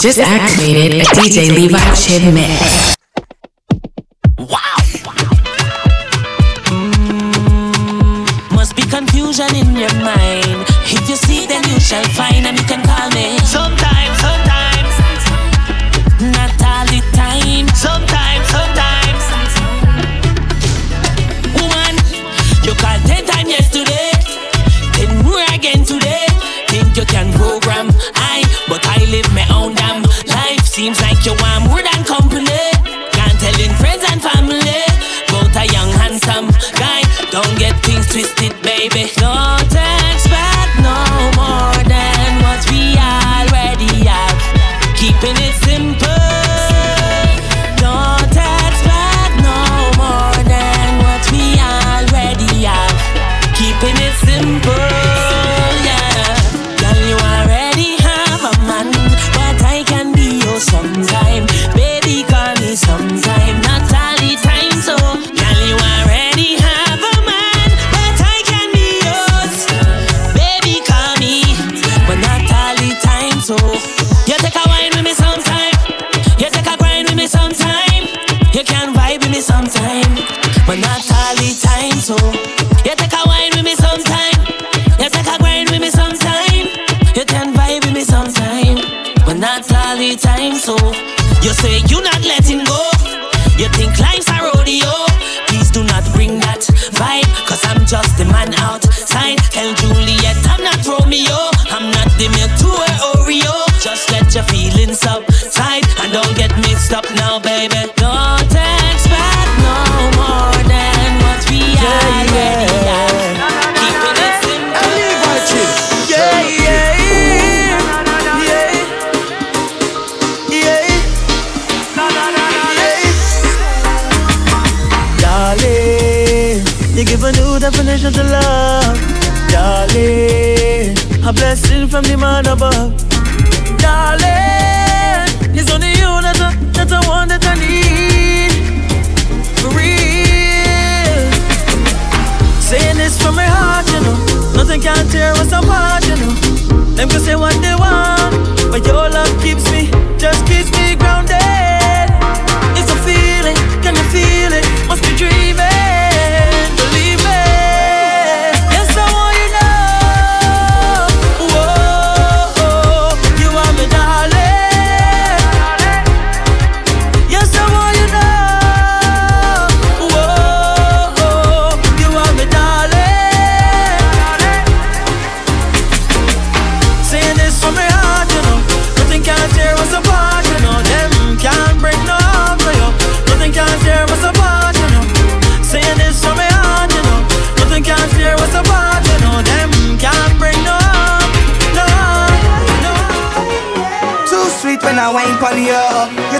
just activated a DJ Levi Chin mix. Wow. Mm, must be confusion in your mind. If you see, then you shall find, and you can call me. Sometimes, Seems like you want more than company. Can't tell in friends and family. Both a young handsome guy. Don't get things twisted, baby. Don't expect from the man above. Darling, it's only you that I, that I want that I need. For real. Saying this from my heart, you know. Nothing can tear us apart, you know. Them can say what they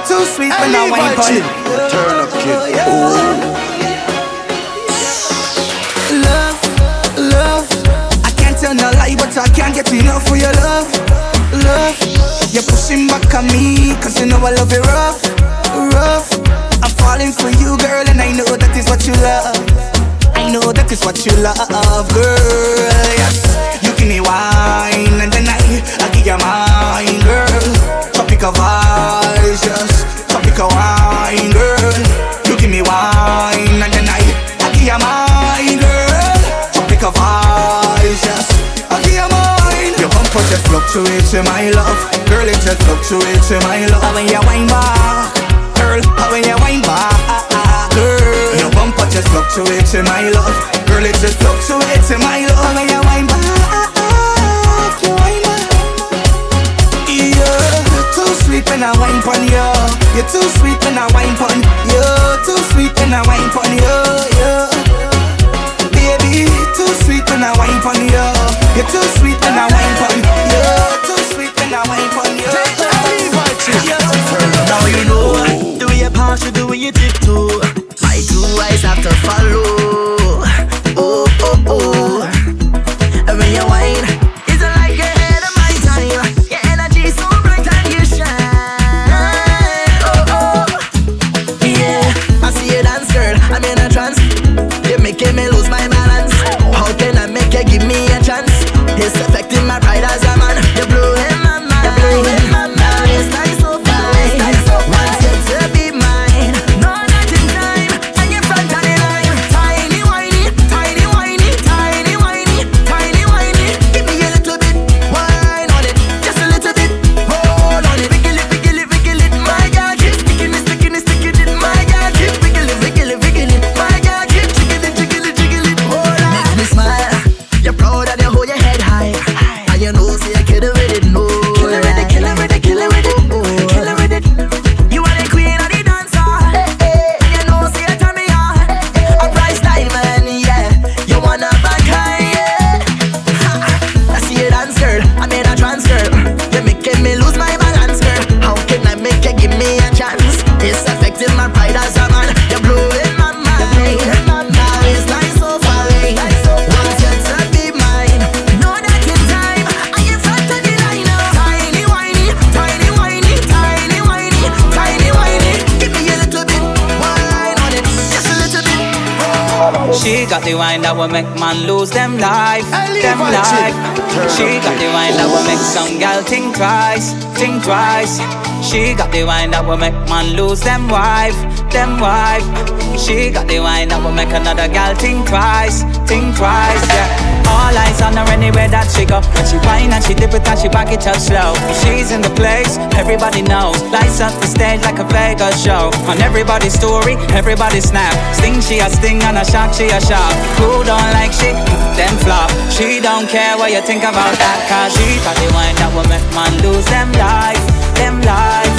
too sweet when I wine pon. Turn up, kid. Ooh. Love, love. I can't tell no lie, but I can't get enough for your love, love. You're pushing back on me, cause you know I love it rough, rough. I'm falling for you, girl, and I know that is what you love. I know that is what you love, girl. Yes, you give me wine, and then I, I give you mine, girl. Tropical vibes, yes. Tropical wine, girl. You give me wine, and then I, I give you mine, girl. Tropical vibes, yes. I give you mine. Your bumper just fluctuates in my love, girl. It just fluctuates in my love. When you wine back, girl. When you wine back, girl. Your bumper just fluctuates in my love, girl. It just fluctuates in my love. When you wine back, sweet when I wine pon you. You're too sweet when I wine pon you. Too sweet when I wine pon you. Yeah. Baby, too sweet when I wine pon you. You're too sweet when I wine pon you. Too sweet when I wine pon you. Now you know the way you pass, the way you tiptoe. My two eyes have to follow. Oh oh oh. And when you whine, You're making me blowing my mind. It's like so you to be mine, know that in time I am front of the line. Tiny whiny, tiny whiny, tiny whiny, tiny whiny. Give me a little bit, on it, just a little bit. Oh. She got the wine that will make man lose them life, them life. She got the wine that will make some gal think twice, think twice. She got the wine that will make man lose them wife, them wife. She got the wine that will make another gal think twice, think twice, yeah. All eyes on her anywhere that she go. When she wine and she dip it and she back it up slow. She's in the place, everybody knows. Lights up the stage like a Vegas show. On everybody's story, everybody snap. Sting she a sting and a shock she a shock. Who don't like she Them flop. She don't care what you think about that. Cause she got the wine that will make man lose them life them lie.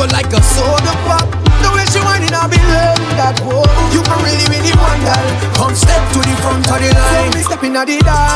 supple like a soda pop. The way she whining, I be loving that whoa. You can really, really wonder. Come step to the front of the line. So me stepping at the dance.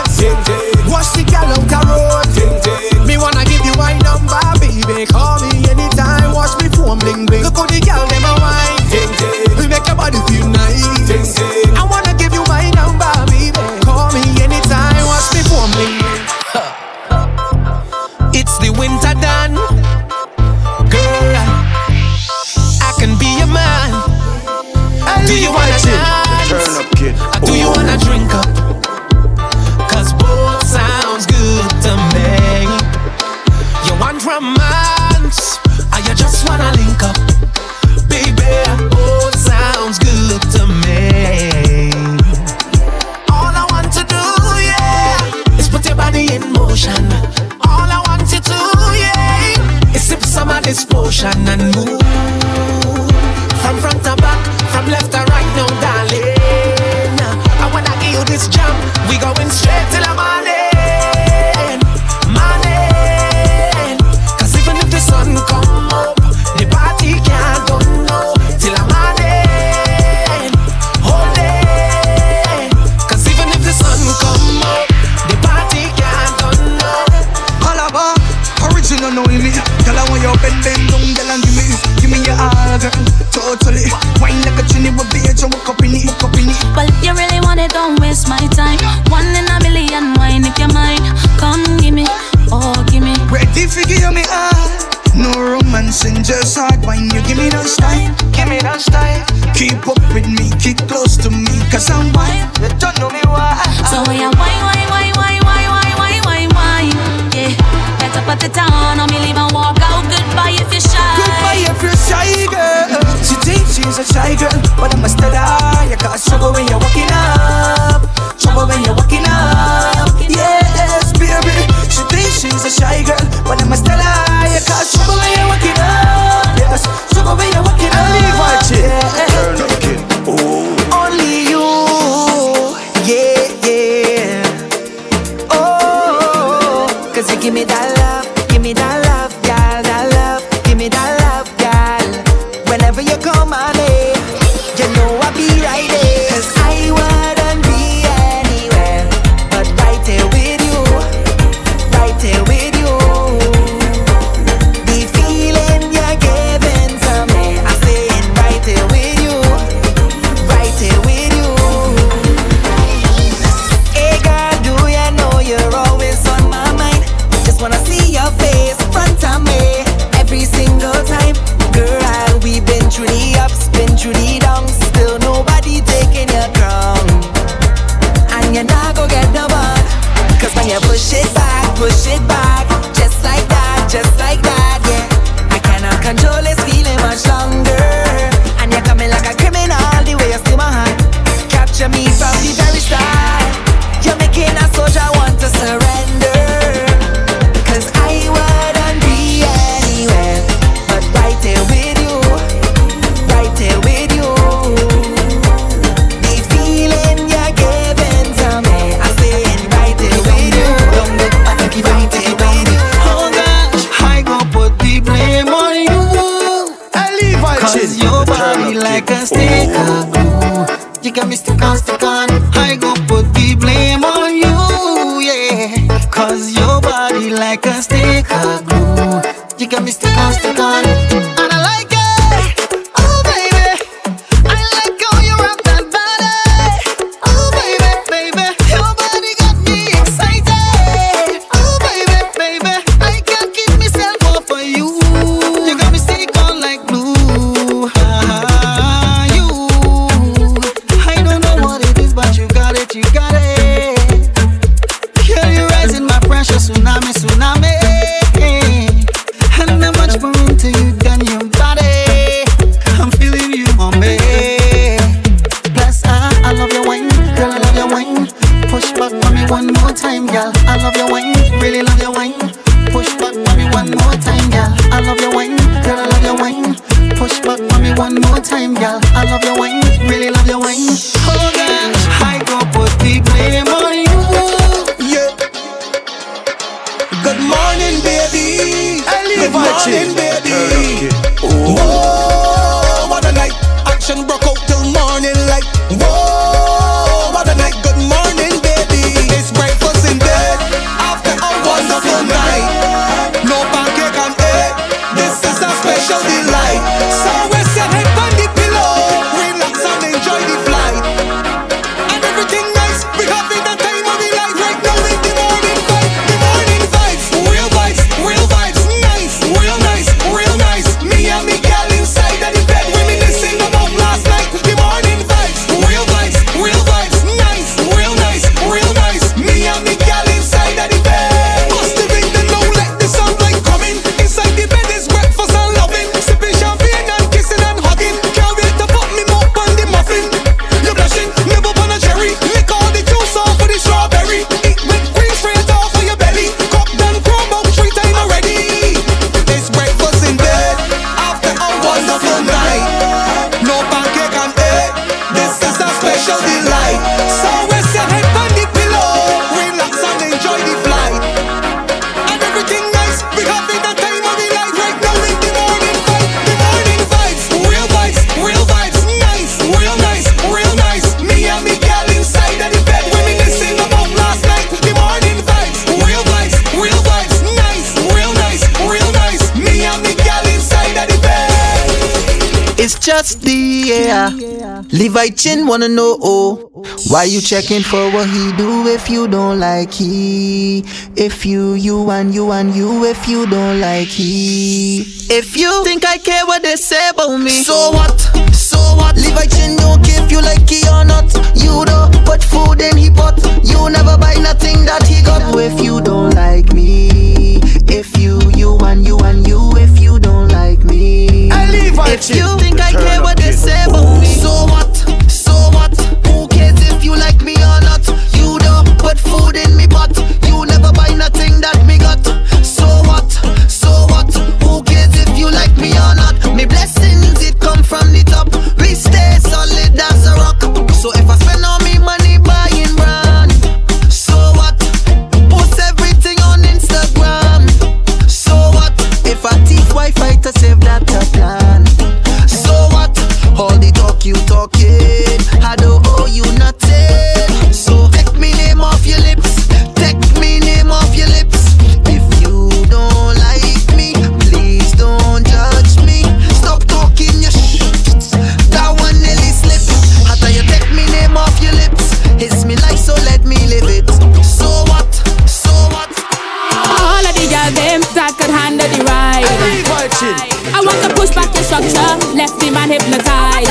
Levi Chin wanna know oh, why you checking for what he do if you don't like he? If you, you and you and you if you don't like he. If you think I care what they say about me, so what? So what? Levi Chin don't care if you like he or not. You don't put food in he pot. You never buy nothing that he got. If you don't like me, if you, you and you and you if you don't like me. I Levi if you think I care what they say about me, so what?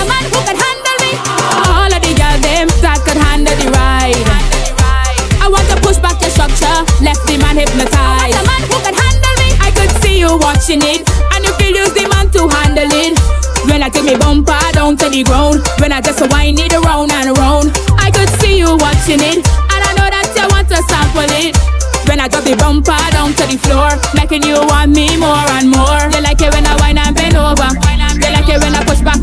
But you watching it. And you can't get me number. Why? I took the bumper down to the ground, when I just wind it around and around, I could see you watching it, and I know that you want to sample it. When I drop the bumper down to the floor, making you want me more and more. You like it when I whine and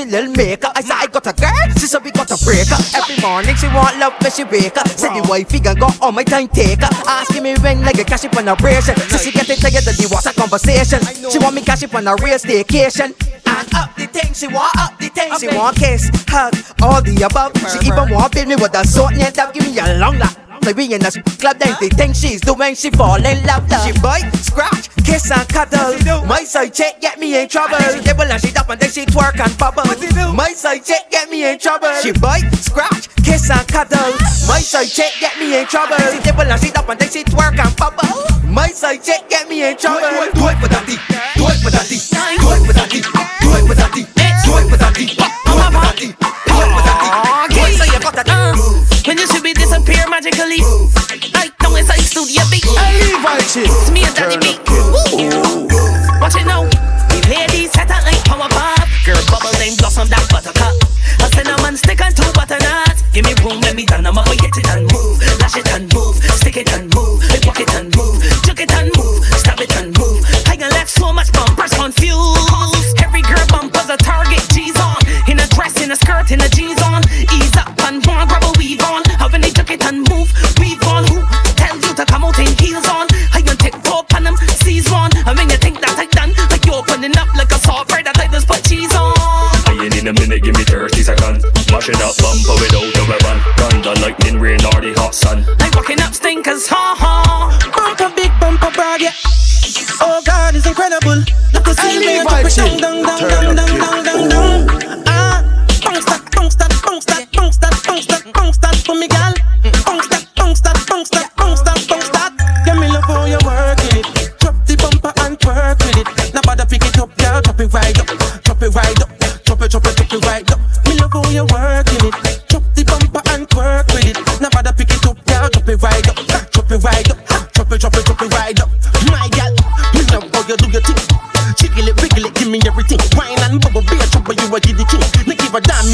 she little maker. I said I got a girl, she said we got a breaker. Every morning she want love when she wake up. Said the wifey figure go all my time taker. Asking me when like a cash up on a operation. So she getting tired of the WhatsApp conversation. She want me cash up on a real staycation. And up the thing, she want up the thing. She want kiss, hug, all the above. She even want build me with a sort and give me a long lock me Rihanna, she clap dainty Think she's doing, she fall in love, love She bite, scratch, kiss and cuddle My side check, get me in trouble She dibble and she dab and then she twerk and bubble My side check, get me in trouble She bite, scratch, kiss and cuddle My side check, get me in trouble She dibble and she dab and then she twerk and bubble My side check, get me in trouble Do it for daddy, do it for daddy Do it for daddy, do it for daddy Do it for daddy, do it for daddy appear magically. Like, no, it's like Studio I leave Levi. It's me and Daddy B. Woo.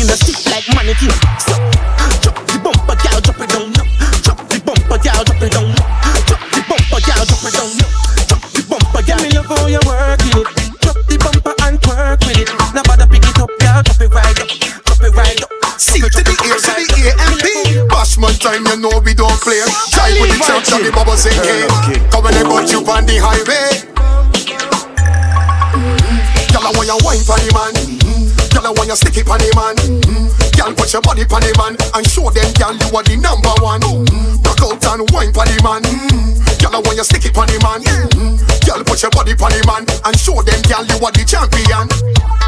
in a like mannequin. So and you stick it on the man. Mm-hmm. Girl, put your body on the man and show them, girl, you are the number one. Mm-hmm. Rock out and wine on the man. Mm-hmm. Girl, when you stick it on the man. Mm-hmm. Girl, put your body on the man and show them, girl, you are the champion.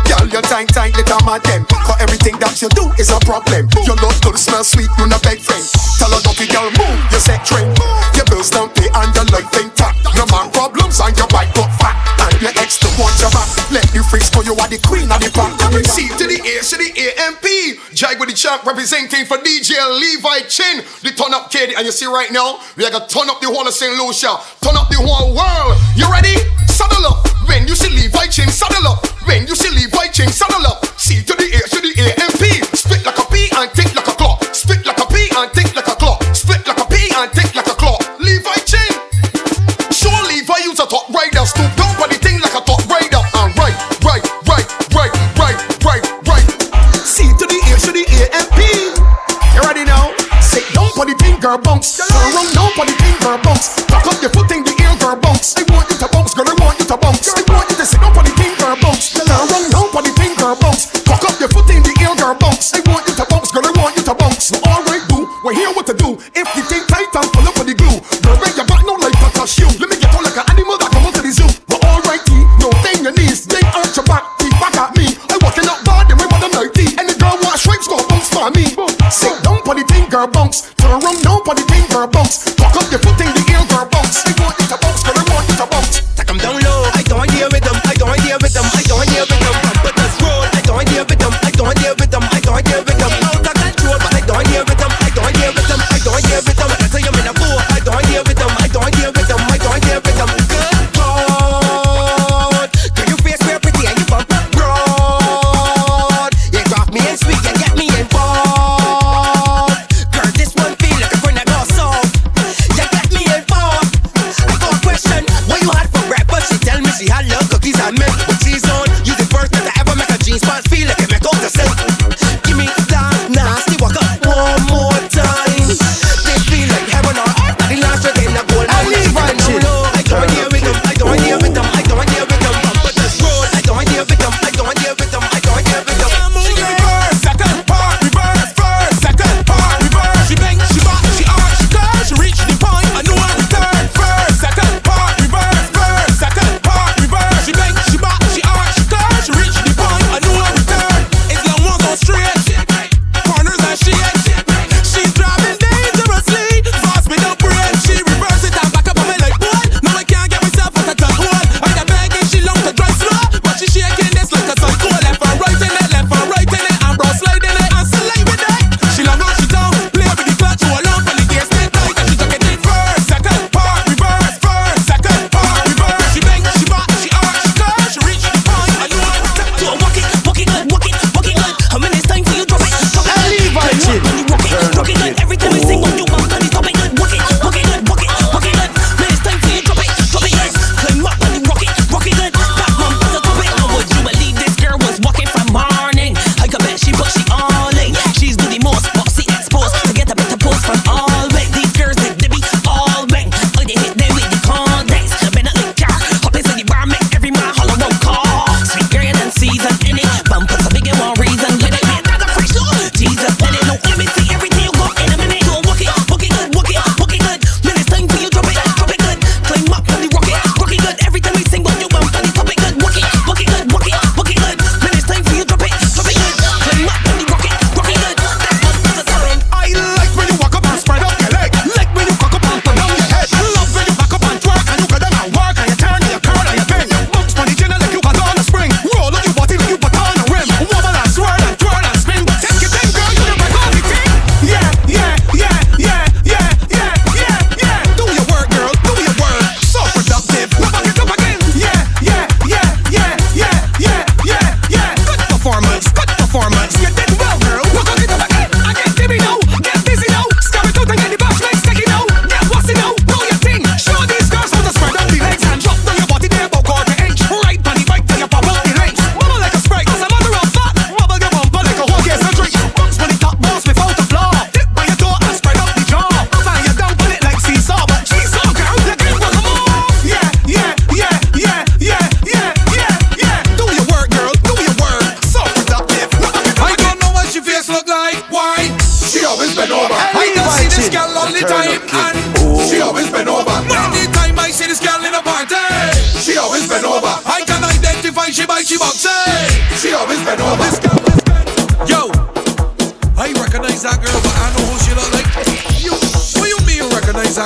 Girl, you're tight, tight, little mad them. Cause everything that you do is a problem. Your love good, smell sweet, you not big friend. Tell a don't girl, move, you set trend. Your bills don't pay and your life ain't top. No man problems and your bike go let the freaks call you are the queen of the pop. C to the A, to the AMP. Jag with the champ representing for DJ Levi Chin. The turn up kid, and you see right now, we are gonna turn up the whole of St. Lucia, turn up the whole world. You ready? Saddle up. When you see Levi Chin, saddle up. When you see Levi Chin, saddle up. C to the A, to the AMP. Spit like a bee and think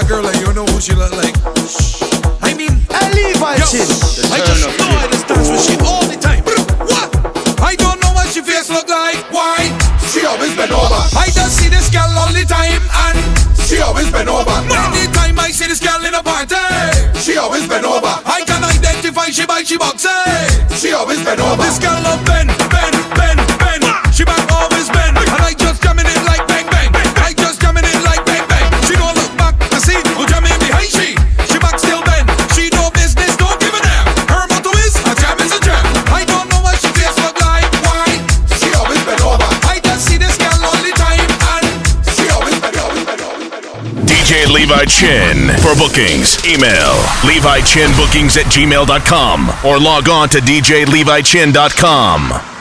that girl and you know who she look like? I mean, Levi yo, Chin. I just know I just dance with she all the time. What? I don't know what she face look like. Why? She always bend over. I just see this girl all the time and she always bend over. Anytime I see this girl in a party, she always bend over. I can identify she by she box. She always bend over. This girl love Levi Chin. For bookings, email LeviChinBookings at gmail.com or log on to DJLeviChin.com.